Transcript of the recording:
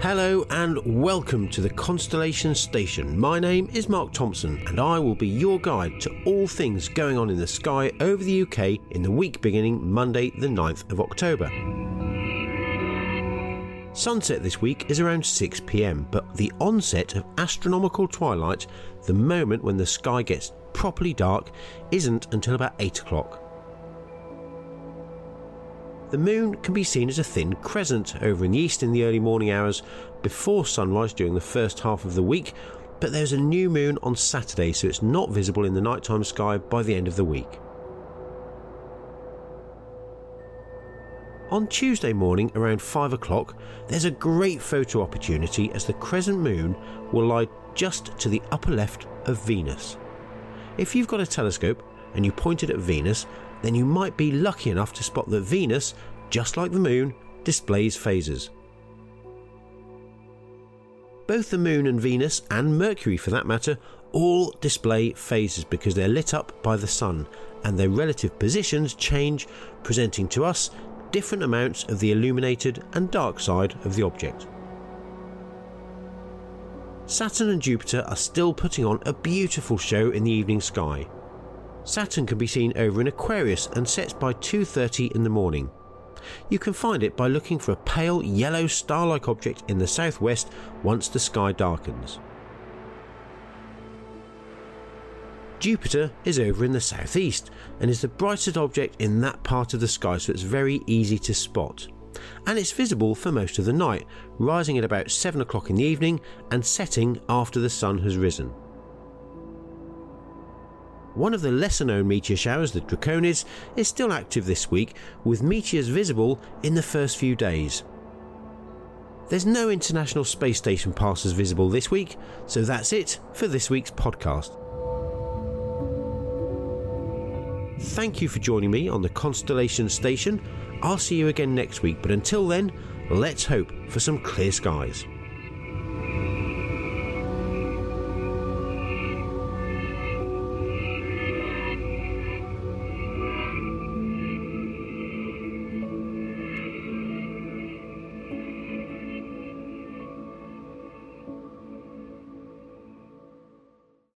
Hello and welcome to the Constellation Station. My name is Mark Thompson and I will be your guide to all things going on in the sky over the UK in the week beginning Monday, the 9th of October. Sunset this week is around 6 pm, but the onset of astronomical twilight, the moment when the sky gets properly dark, isn't until about 8 o'clock. The moon can be seen as a thin crescent over in the east in the early morning hours before sunrise during the first half of the week, but there's a new moon on Saturday, so it's not visible in the nighttime sky by the end of the week. On Tuesday morning around 5 o'clock, there's a great photo opportunity as the crescent moon will lie just to the upper left of Venus. If you've got a telescope and you point it at Venus, then you might be lucky enough to spot that Venus, just like the Moon, displays phases. Both the Moon and Venus, and Mercury for that matter, all display phases because they're lit up by the Sun and their relative positions change, presenting to us different amounts of the illuminated and dark side of the object. Saturn and Jupiter are still putting on a beautiful show in the evening sky. Saturn can be seen over in Aquarius and sets by 2:30 in the morning. You can find it by looking for a pale yellow star-like object in the southwest once the sky darkens. Jupiter is over in the southeast and is the brightest object in that part of the sky, so it's very easy to spot. And it's visible for most of the night, rising at about 7 o'clock in the evening and setting after the sun has risen. One of the lesser known meteor showers, the Draconids, is still active this week, with meteors visible in the first few days. There's no International Space Station passes visible this week, so that's it for this week's podcast. Thank you for joining me on the Constellation Station. I'll see you again next week, but until then, let's hope for some clear skies.